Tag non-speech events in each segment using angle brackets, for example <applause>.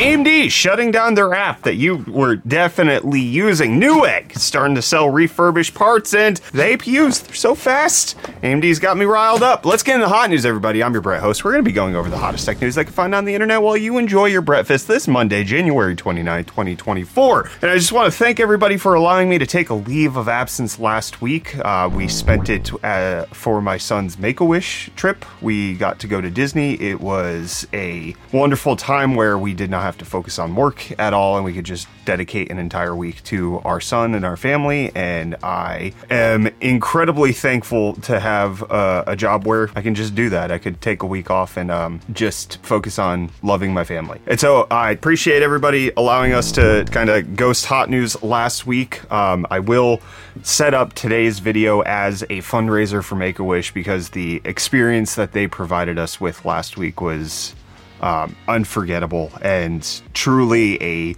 AMD shutting down their app that you were definitely using. Newegg starting to sell refurbished parts and the APUs, they're so fast. AMD's got me riled up. Let's get into the hot news, everybody. I'm your Brett host. We're going to be going over the hottest tech news I can find on the internet while you enjoy your breakfast this Monday, January 29, 2024. And I just want to thank everybody for allowing me to take a leave of absence last week. Uh, we spent it uh, for my son's Make a Wish trip. We got to go to Disney. It was a wonderful time where we did not have to focus on work at all and we could just dedicate an entire week to our son and our family. And I am incredibly thankful to have uh, a job where I can just do that. I could take a week off and um, just focus on loving my family. And so I appreciate everybody allowing us to kind of ghost hot news last week. Um, I will set up today's video as a fundraiser for Make a Wish because the experience that they provided us with last week was um, unforgettable and truly a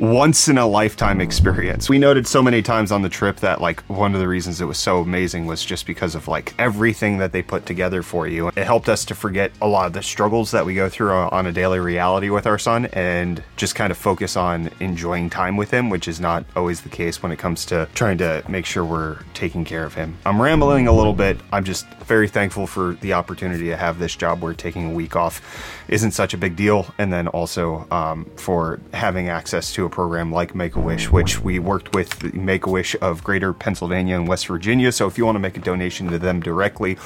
once in a lifetime experience. We noted so many times on the trip that like one of the reasons it was so amazing was just because of like everything that they put together for you. It helped us to forget a lot of the struggles that we go through on a daily reality with our son and just kind of focus on enjoying time with him, which is not always the case when it comes to trying to make sure we're taking care of him. I'm rambling a little bit. I'm just very thankful for the opportunity to have this job where taking a week off isn't such a big deal. And then also um, for having access to a program like Make a Wish, which we worked with Make a Wish of Greater Pennsylvania and West Virginia. So if you want to make a donation to them directly,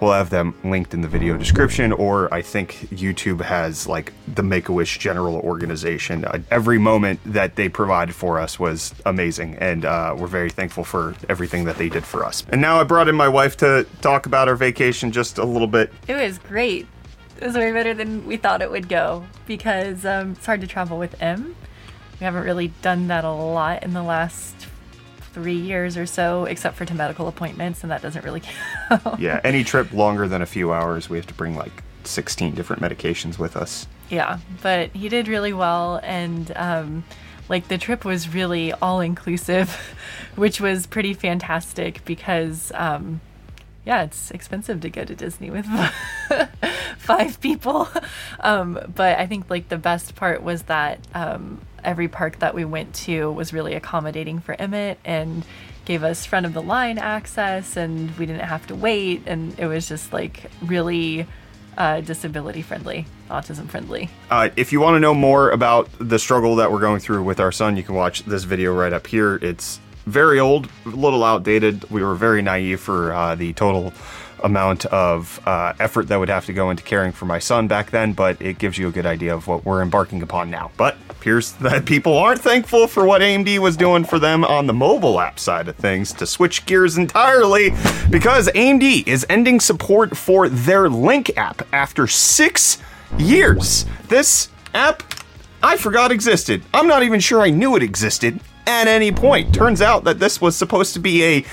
we'll have them linked in the video description. Or I think YouTube has like the Make a Wish general organization. Uh, every moment that they provided for us was amazing, and uh, we're very thankful for everything that they did for us. And now I brought in my wife to talk about our vacation just a little bit. It was great. It was way better than we thought it would go because um, it's hard to travel with M. We haven't really done that a lot in the last three years or so, except for to medical appointments, and that doesn't really <laughs> count. Yeah, any trip longer than a few hours, we have to bring like 16 different medications with us. Yeah, but he did really well, and um, like the trip was really all inclusive, <laughs> which was pretty fantastic because. Um, yeah, it's expensive to go to Disney with <laughs> five people. Um, but I think like the best part was that um, every park that we went to was really accommodating for Emmett and gave us front of the line access, and we didn't have to wait, and it was just like really uh, disability friendly, autism friendly. Uh, if you want to know more about the struggle that we're going through with our son, you can watch this video right up here. It's very old, a little outdated. We were very naive for uh, the total amount of uh, effort that would have to go into caring for my son back then, but it gives you a good idea of what we're embarking upon now. But appears <laughs> that people aren't thankful for what AMD was doing for them on the mobile app side of things to switch gears entirely because AMD is ending support for their Link app after six years. This app I forgot existed. I'm not even sure I knew it existed at any point. Turns out that this was supposed to be a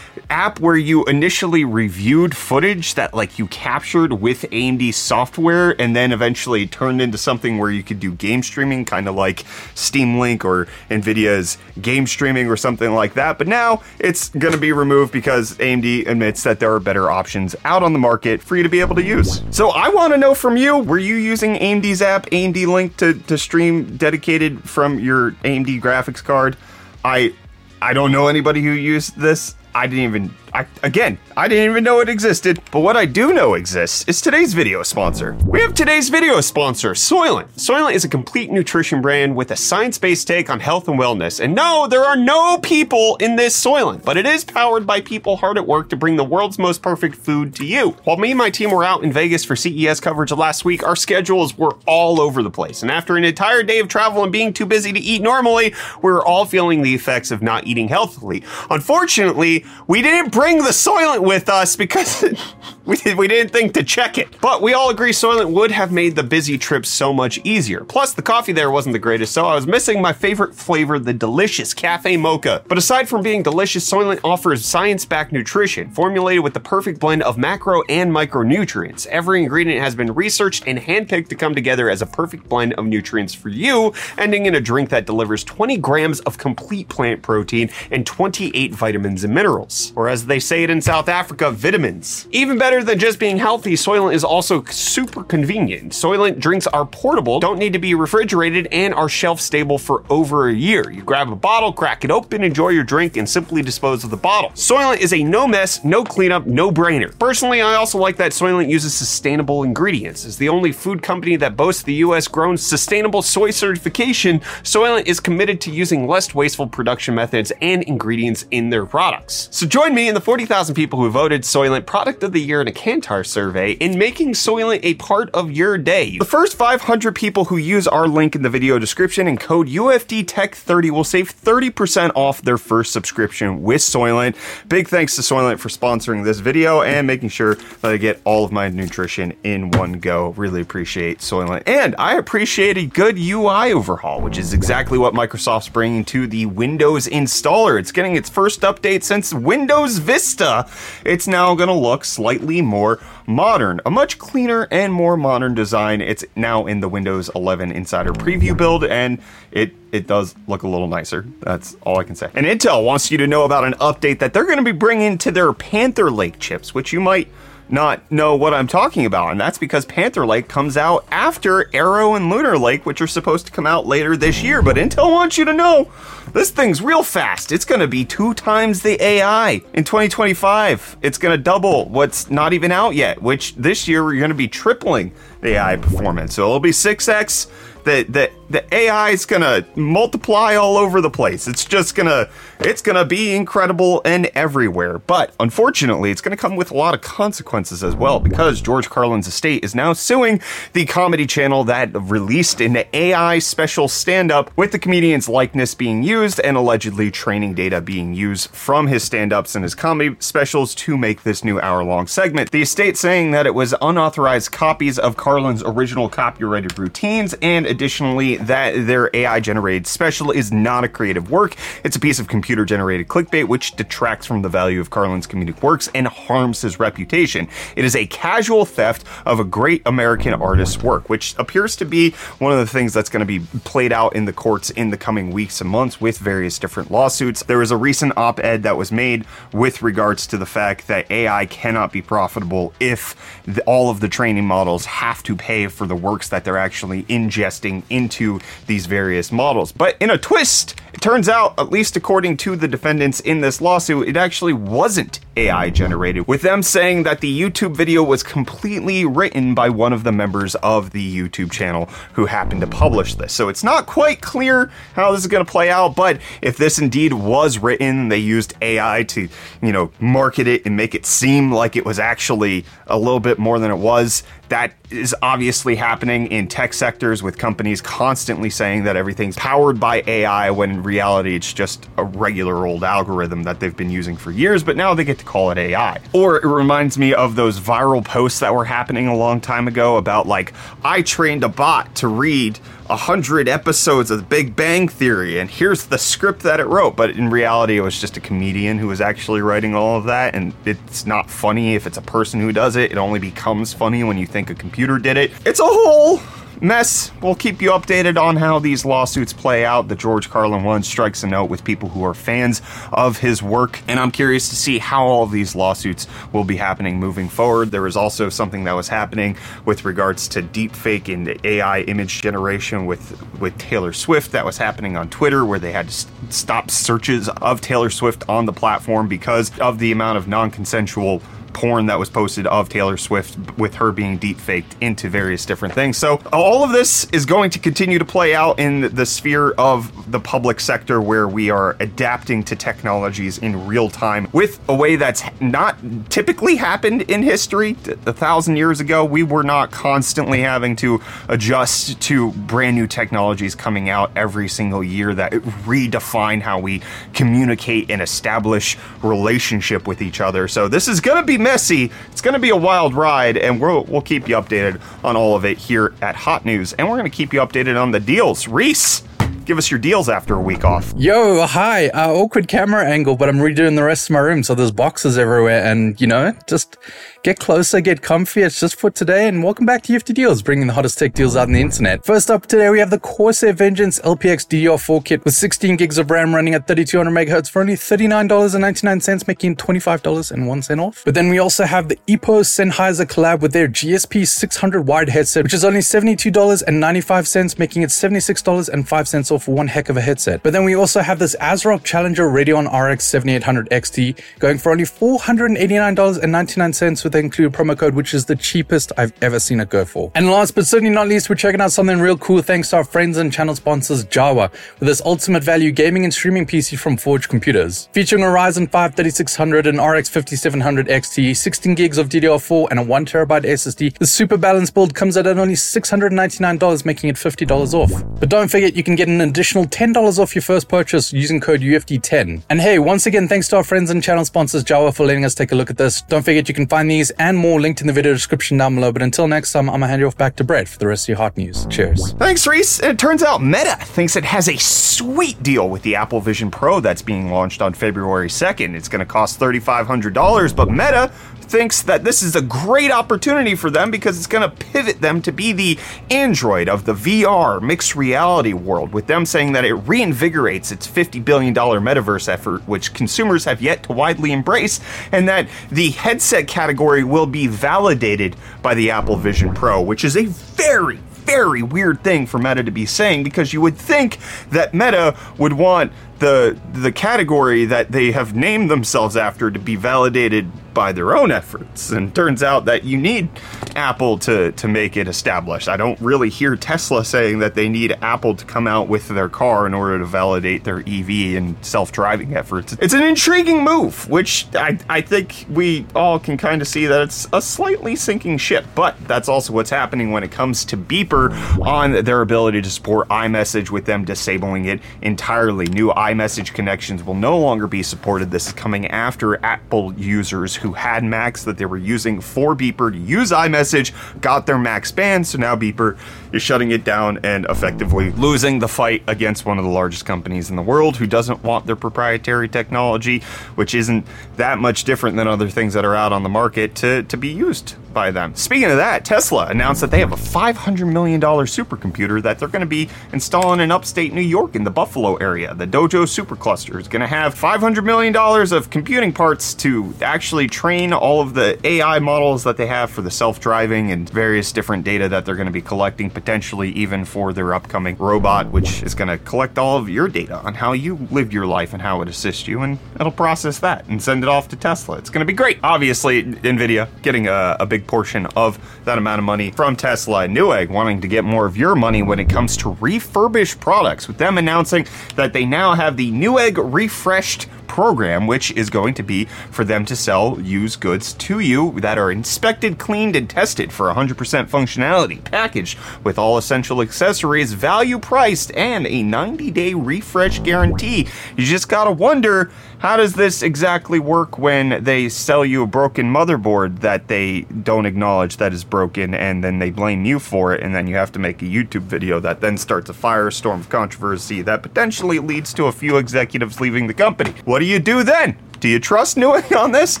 app where you initially reviewed footage that like you captured with AMD software and then eventually turned into something where you could do game streaming kind of like Steam Link or Nvidia's game streaming or something like that. But now it's going to be removed because AMD admits that there are better options out on the market for you to be able to use. So I want to know from you, were you using AMD's app, AMD Link to to stream dedicated from your AMD graphics card? I I don't know anybody who used this. I didn't even I, again, I didn't even know it existed, but what I do know exists is today's video sponsor. We have today's video sponsor, Soylent. Soylent is a complete nutrition brand with a science-based take on health and wellness. And no, there are no people in this Soylent, but it is powered by people hard at work to bring the world's most perfect food to you. While me and my team were out in Vegas for CES coverage last week, our schedules were all over the place. And after an entire day of travel and being too busy to eat normally, we were all feeling the effects of not eating healthily. Unfortunately, we didn't bring the Soylent with us because <laughs> we, did, we didn't think to check it. But we all agree Soylent would have made the busy trip so much easier. Plus, the coffee there wasn't the greatest, so I was missing my favorite flavor, the delicious cafe mocha. But aside from being delicious, Soylent offers science-backed nutrition, formulated with the perfect blend of macro and micronutrients. Every ingredient has been researched and handpicked to come together as a perfect blend of nutrients for you, ending in a drink that delivers 20 grams of complete plant protein and 28 vitamins and minerals minerals, or as they say it in South Africa, vitamins. Even better than just being healthy, Soylent is also super convenient. Soylent drinks are portable, don't need to be refrigerated, and are shelf stable for over a year. You grab a bottle, crack it open, enjoy your drink, and simply dispose of the bottle. Soylent is a no mess, no cleanup, no brainer. Personally, I also like that Soylent uses sustainable ingredients. As the only food company that boasts the US grown sustainable soy certification, Soylent is committed to using less wasteful production methods and ingredients in their products. So join me and the 40,000 people who voted Soylent Product of the Year in a Kantar survey in making Soylent a part of your day. The first 500 people who use our link in the video description and code UFDTech30 will save 30% off their first subscription with Soylent. Big thanks to Soylent for sponsoring this video and making sure that I get all of my nutrition in one go. Really appreciate Soylent. And I appreciate a good UI overhaul, which is exactly what Microsoft's bringing to the Windows installer. It's getting its first update since Windows Vista. It's now going to look slightly more modern, a much cleaner and more modern design. It's now in the Windows 11 Insider Preview build, and it it does look a little nicer. That's all I can say. And Intel wants you to know about an update that they're going to be bringing to their Panther Lake chips, which you might not know what I'm talking about, and that's because Panther Lake comes out after Arrow and Lunar Lake, which are supposed to come out later this year. But Intel wants you to know this thing's real fast. It's going to be two times the AI in 2025. It's going to double what's not even out yet, which this year we're going to be tripling the AI performance. So it'll be 6x the the the AI is gonna multiply all over the place. It's just gonna it's gonna be incredible and everywhere. But unfortunately, it's gonna come with a lot of consequences as well because George Carlin's estate is now suing the comedy channel that released an AI special stand-up with the comedian's likeness being used and allegedly training data being used from his stand-ups and his comedy specials to make this new hour-long segment. The estate saying that it was unauthorized copies of Carlin's original copyrighted routines and additionally that their AI generated special is not a creative work. It's a piece of computer generated clickbait which detracts from the value of Carlin's comedic works and harms his reputation. It is a casual theft of a great American artist's work, which appears to be one of the things that's going to be played out in the courts in the coming weeks and months with various different lawsuits. There was a recent op ed that was made with regards to the fact that AI cannot be profitable if the, all of the training models have to pay for the works that they're actually ingesting into these various models. But in a twist, it turns out, at least according to the defendants in this lawsuit, it actually wasn't AI generated, with them saying that the YouTube video was completely written by one of the members of the YouTube channel who happened to publish this. So it's not quite clear how this is going to play out, but if this indeed was written, they used AI to, you know, market it and make it seem like it was actually a little bit more than it was. That is obviously happening in tech sectors with companies constantly saying that everything's powered by AI when in reality it's just a regular old algorithm that they've been using for years, but now they get to call it AI. Or it reminds me of those viral posts that were happening a long time ago about like, I trained a bot to read a hundred episodes of the Big Bang Theory, and here's the script that it wrote. But in reality, it was just a comedian who was actually writing all of that, and it's not funny if it's a person who does it. It only becomes funny when you think a computer did it. It's a whole mess. We'll keep you updated on how these lawsuits play out. The George Carlin one strikes a note with people who are fans of his work, and I'm curious to see how all these lawsuits will be happening moving forward. There was also something that was happening with regards to deepfake and AI image generation with with Taylor Swift that was happening on Twitter, where they had to stop searches of Taylor Swift on the platform because of the amount of non-consensual porn that was posted of Taylor Swift with her being deep faked into various different things. So all of this is going to continue to play out in the sphere of the public sector where we are adapting to technologies in real time with a way that's not typically happened in history. A thousand years ago, we were not constantly having to adjust to brand new technologies coming out every single year that redefine how we communicate and establish relationship with each other. So this is going to be messy. It's going to be a wild ride, and we'll, we'll keep you updated on all of it here at Hot News. And we're going to keep you updated on the deals. Reese, give us your deals after a week off. Yo, hi. Uh, awkward camera angle, but I'm redoing the rest of my room, so there's boxes everywhere, and you know, just Get closer, get comfy. It's just for today. And welcome back to UFD Deals, bringing the hottest tech deals out on the internet. First up today, we have the Corsair Vengeance LPX DDR4 kit with 16 gigs of RAM running at 3200 megahertz for only $39.99, making $25.01 off. But then we also have the Epos Sennheiser collab with their GSP 600 wired headset, which is only $72.95, making it $76.05 off for one heck of a headset. But then we also have this ASRock Challenger Radeon RX 7800 XT going for only $489.99 with the included promo code, which is the cheapest I've ever seen it go for. And last but certainly not least, we're checking out something real cool thanks to our friends and channel sponsors Jawa with this ultimate value gaming and streaming PC from Forge Computers. Featuring a Ryzen 5 3600 and RX 5700 XT, 16 gigs of DDR4 and a 1TB SSD, the super balanced build comes out at only $699, making it $50 off. But don't forget, you can get an additional $10 off your first purchase using code UFD10. And hey, once again, thanks to our friends and channel sponsors Jawa for letting us take a look at this. Don't forget, you can find these and more linked in the video description down below. But until next time, I'm gonna hand you off back to Brett for the rest of your hot news. Cheers. Thanks, Reese. It turns out Meta thinks it has a sweet deal with the Apple Vision Pro that's being launched on February 2nd. It's to cost $3,500, but Meta thinks that this is a great opportunity for them because it's going to pivot them to be the Android of the VR mixed reality world, with them saying that it reinvigorates its $50 billion metaverse effort, which consumers have yet to widely embrace, and that the headset category will be validated by the Apple Vision Pro, which is a very, very weird thing for Meta to be saying because you would think that Meta would want the the category that they have named themselves after to be validated by their own efforts. And turns out that you need Apple to to make it established. I don't really hear Tesla saying that they need Apple to come out with their car in order to validate their EV and self-driving efforts. It's an intriguing move, which I I think we all can kind of see that it's a slightly sinking ship. But that's also what's happening when it comes to Beeper on their ability to support iMessage with them disabling it entirely. New iMessage connections will no longer be supported. This is coming after Apple users who had Macs that they were using for Beeper to use iMessage got their Macs banned. So now Beeper is shutting it down and effectively losing the fight against one of the largest companies in the world who doesn't want their proprietary technology, which isn't that much different than other things that are out on the market, to, to be used by them. Speaking of that, Tesla announced that they have a $500 million supercomputer that they're going to be installing in upstate New York in the Buffalo area. The Dojo Supercluster is going to have $500 million of computing parts to actually train all of the AI models that they have for the self driving and various different data that they're going to be collecting, potentially even for their upcoming robot, which is going to collect all of your data on how you live your life and how it assists you, and it'll process that and send it off to Tesla. It's going to be great. Obviously, NVIDIA getting a, a big portion of that amount of money from Tesla. Newegg wanting to get more of your money when it comes to refurbished products, with them announcing that they now have the Newegg refreshed program, which is going to be for them to sell used goods to you that are inspected, cleaned, and tested for 100% functionality, packaged with all essential accessories, value priced, and a 90 day refresh guarantee. You just gotta wonder how does this exactly work when they sell you a broken motherboard that they don't acknowledge that is broken and then they blame you for it and then you have to make a YouTube video that then starts a firestorm of controversy that potentially leads to a few executives leaving the company. What do you do then? Do you trust Newegg <laughs> on this?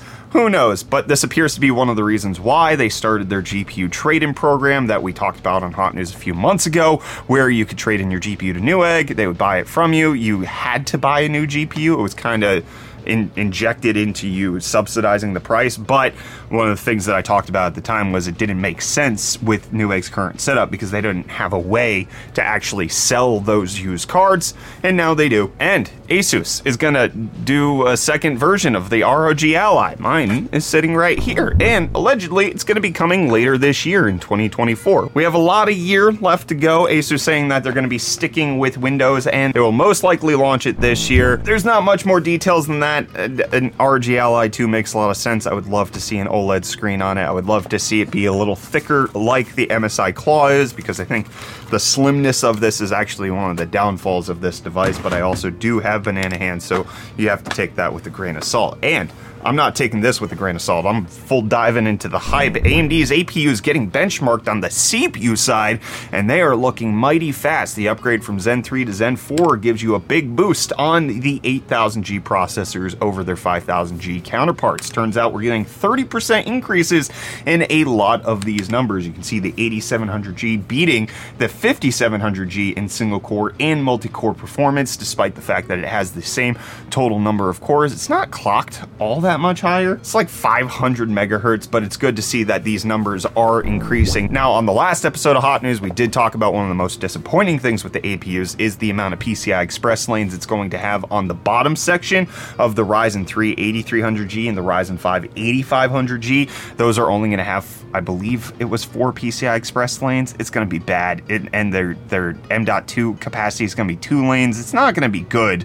Who knows? But this appears to be one of the reasons why they started their GPU trade-in program that we talked about on Hot News a few months ago, where you could trade in your GPU to Newegg. They would buy it from you. You had to buy a new GPU. It was kind of in, injected into you, subsidizing the price. But one of the things that I talked about at the time was it didn't make sense with Newegg's current setup because they didn't have a way to actually sell those used cards, and now they do. And Asus is gonna do a second version of the ROG Ally. Mine is sitting right here, and allegedly it's gonna be coming later this year in 2024. We have a lot of year left to go. Asus saying that they're gonna be sticking with Windows, and they will most likely launch it this year. There's not much more details than that. Uh, an ROG Ally 2 makes a lot of sense. I would love to see an OLED screen on it. I would love to see it be a little thicker like the MSI Claw is because I think the slimness of this is actually one of the downfalls of this device, but I also do have banana hands, so you have to take that with a grain of salt. And I'm not taking this with a grain of salt. I'm full diving into the hype. AMD's APU is getting benchmarked on the CPU side, and they are looking mighty fast. The upgrade from Zen 3 to Zen 4 gives you a big boost on the 8000G processors over their 5000G counterparts. Turns out we're getting 30% increases in a lot of these numbers. You can see the 8700G beating the 5700G in single core and multi core performance, despite the fact that it has the same total number of cores. It's not clocked all that much higher. It's like 500 megahertz, but it's good to see that these numbers are increasing. Now, on the last episode of Hot News, we did talk about one of the most disappointing things with the APUs is the amount of PCI Express lanes it's going to have on the bottom section of the Ryzen 3 8300G and the Ryzen 5 8500G. Those are only going to have, I believe it was four PCI Express lanes. It's going to be bad, it, and their their M.2 capacity is going to be two lanes. It's not going to be good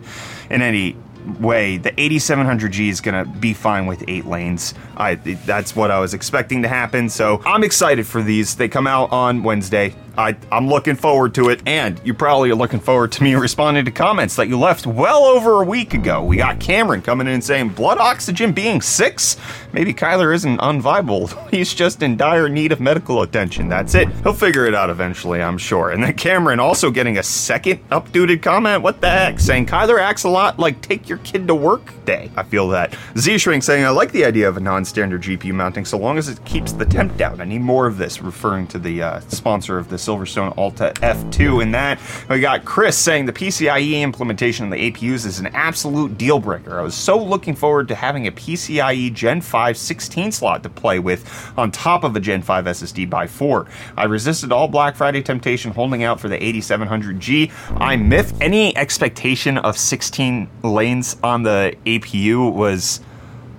in any way. The 8700G is to be fine with eight lanes. I that's what I was expecting to happen. So I'm excited for these. They come out on Wednesday. I, I'm looking forward to it, and you probably are looking forward to me <laughs> responding to comments that you left well over a week ago. We got Cameron coming in saying blood oxygen being six. Maybe Kyler isn't unviable. <laughs> He's just in dire need of medical attention. That's it. He'll figure it out eventually, I'm sure. And then Cameron also getting a second updated comment. What the heck? Saying Kyler acts a lot like take your kid to work day. I feel that. Z Shrink saying I like the idea of a non-standard GPU mounting so long as it keeps the temp down. I need more of this, referring to the uh, sponsor of this Silverstone Alta F2 in that. We got Chris saying the PCIe implementation of the APUs is an absolute deal breaker. I was so looking forward to having a PCIe Gen 5 16 slot to play with on top of a Gen 5 SSD by 4. I resisted all Black Friday temptation holding out for the 8700G. I myth any expectation of 16 lanes on the APU was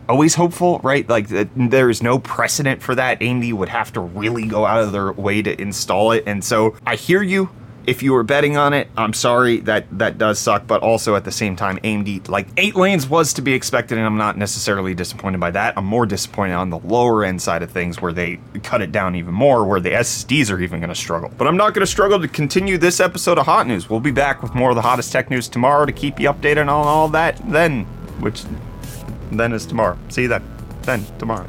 always hopeful, right? Like there is no precedent for that. AMD would have to really go out of their way to install it, and so I hear you. If you were betting on it, I'm sorry that that does suck, but also at the same time, AMD like eight lanes was to be expected, and I'm not necessarily disappointed by that. I'm more disappointed on the lower end side of things where they cut it down even more, where the SSDs are even going to struggle. But I'm not going to struggle to continue this episode of Hot News. We'll be back with more of the hottest tech news tomorrow to keep you updated on all that then, which then is tomorrow. See you then. Then, tomorrow.